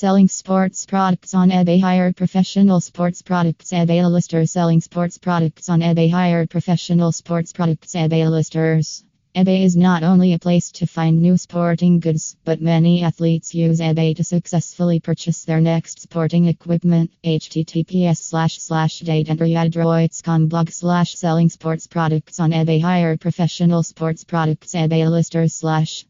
Selling sports products on eBay. Hired professional sports products. eBay listers. Selling sports products on eBay. Hired professional sports products. eBay listers. eBay is not only a place to find new sporting goods, but many athletes use eBay to successfully purchase their next sporting equipment. https slash slash dateandroids.com blog slash selling sports products on eBay. Hired professional sports products. eBay listers slash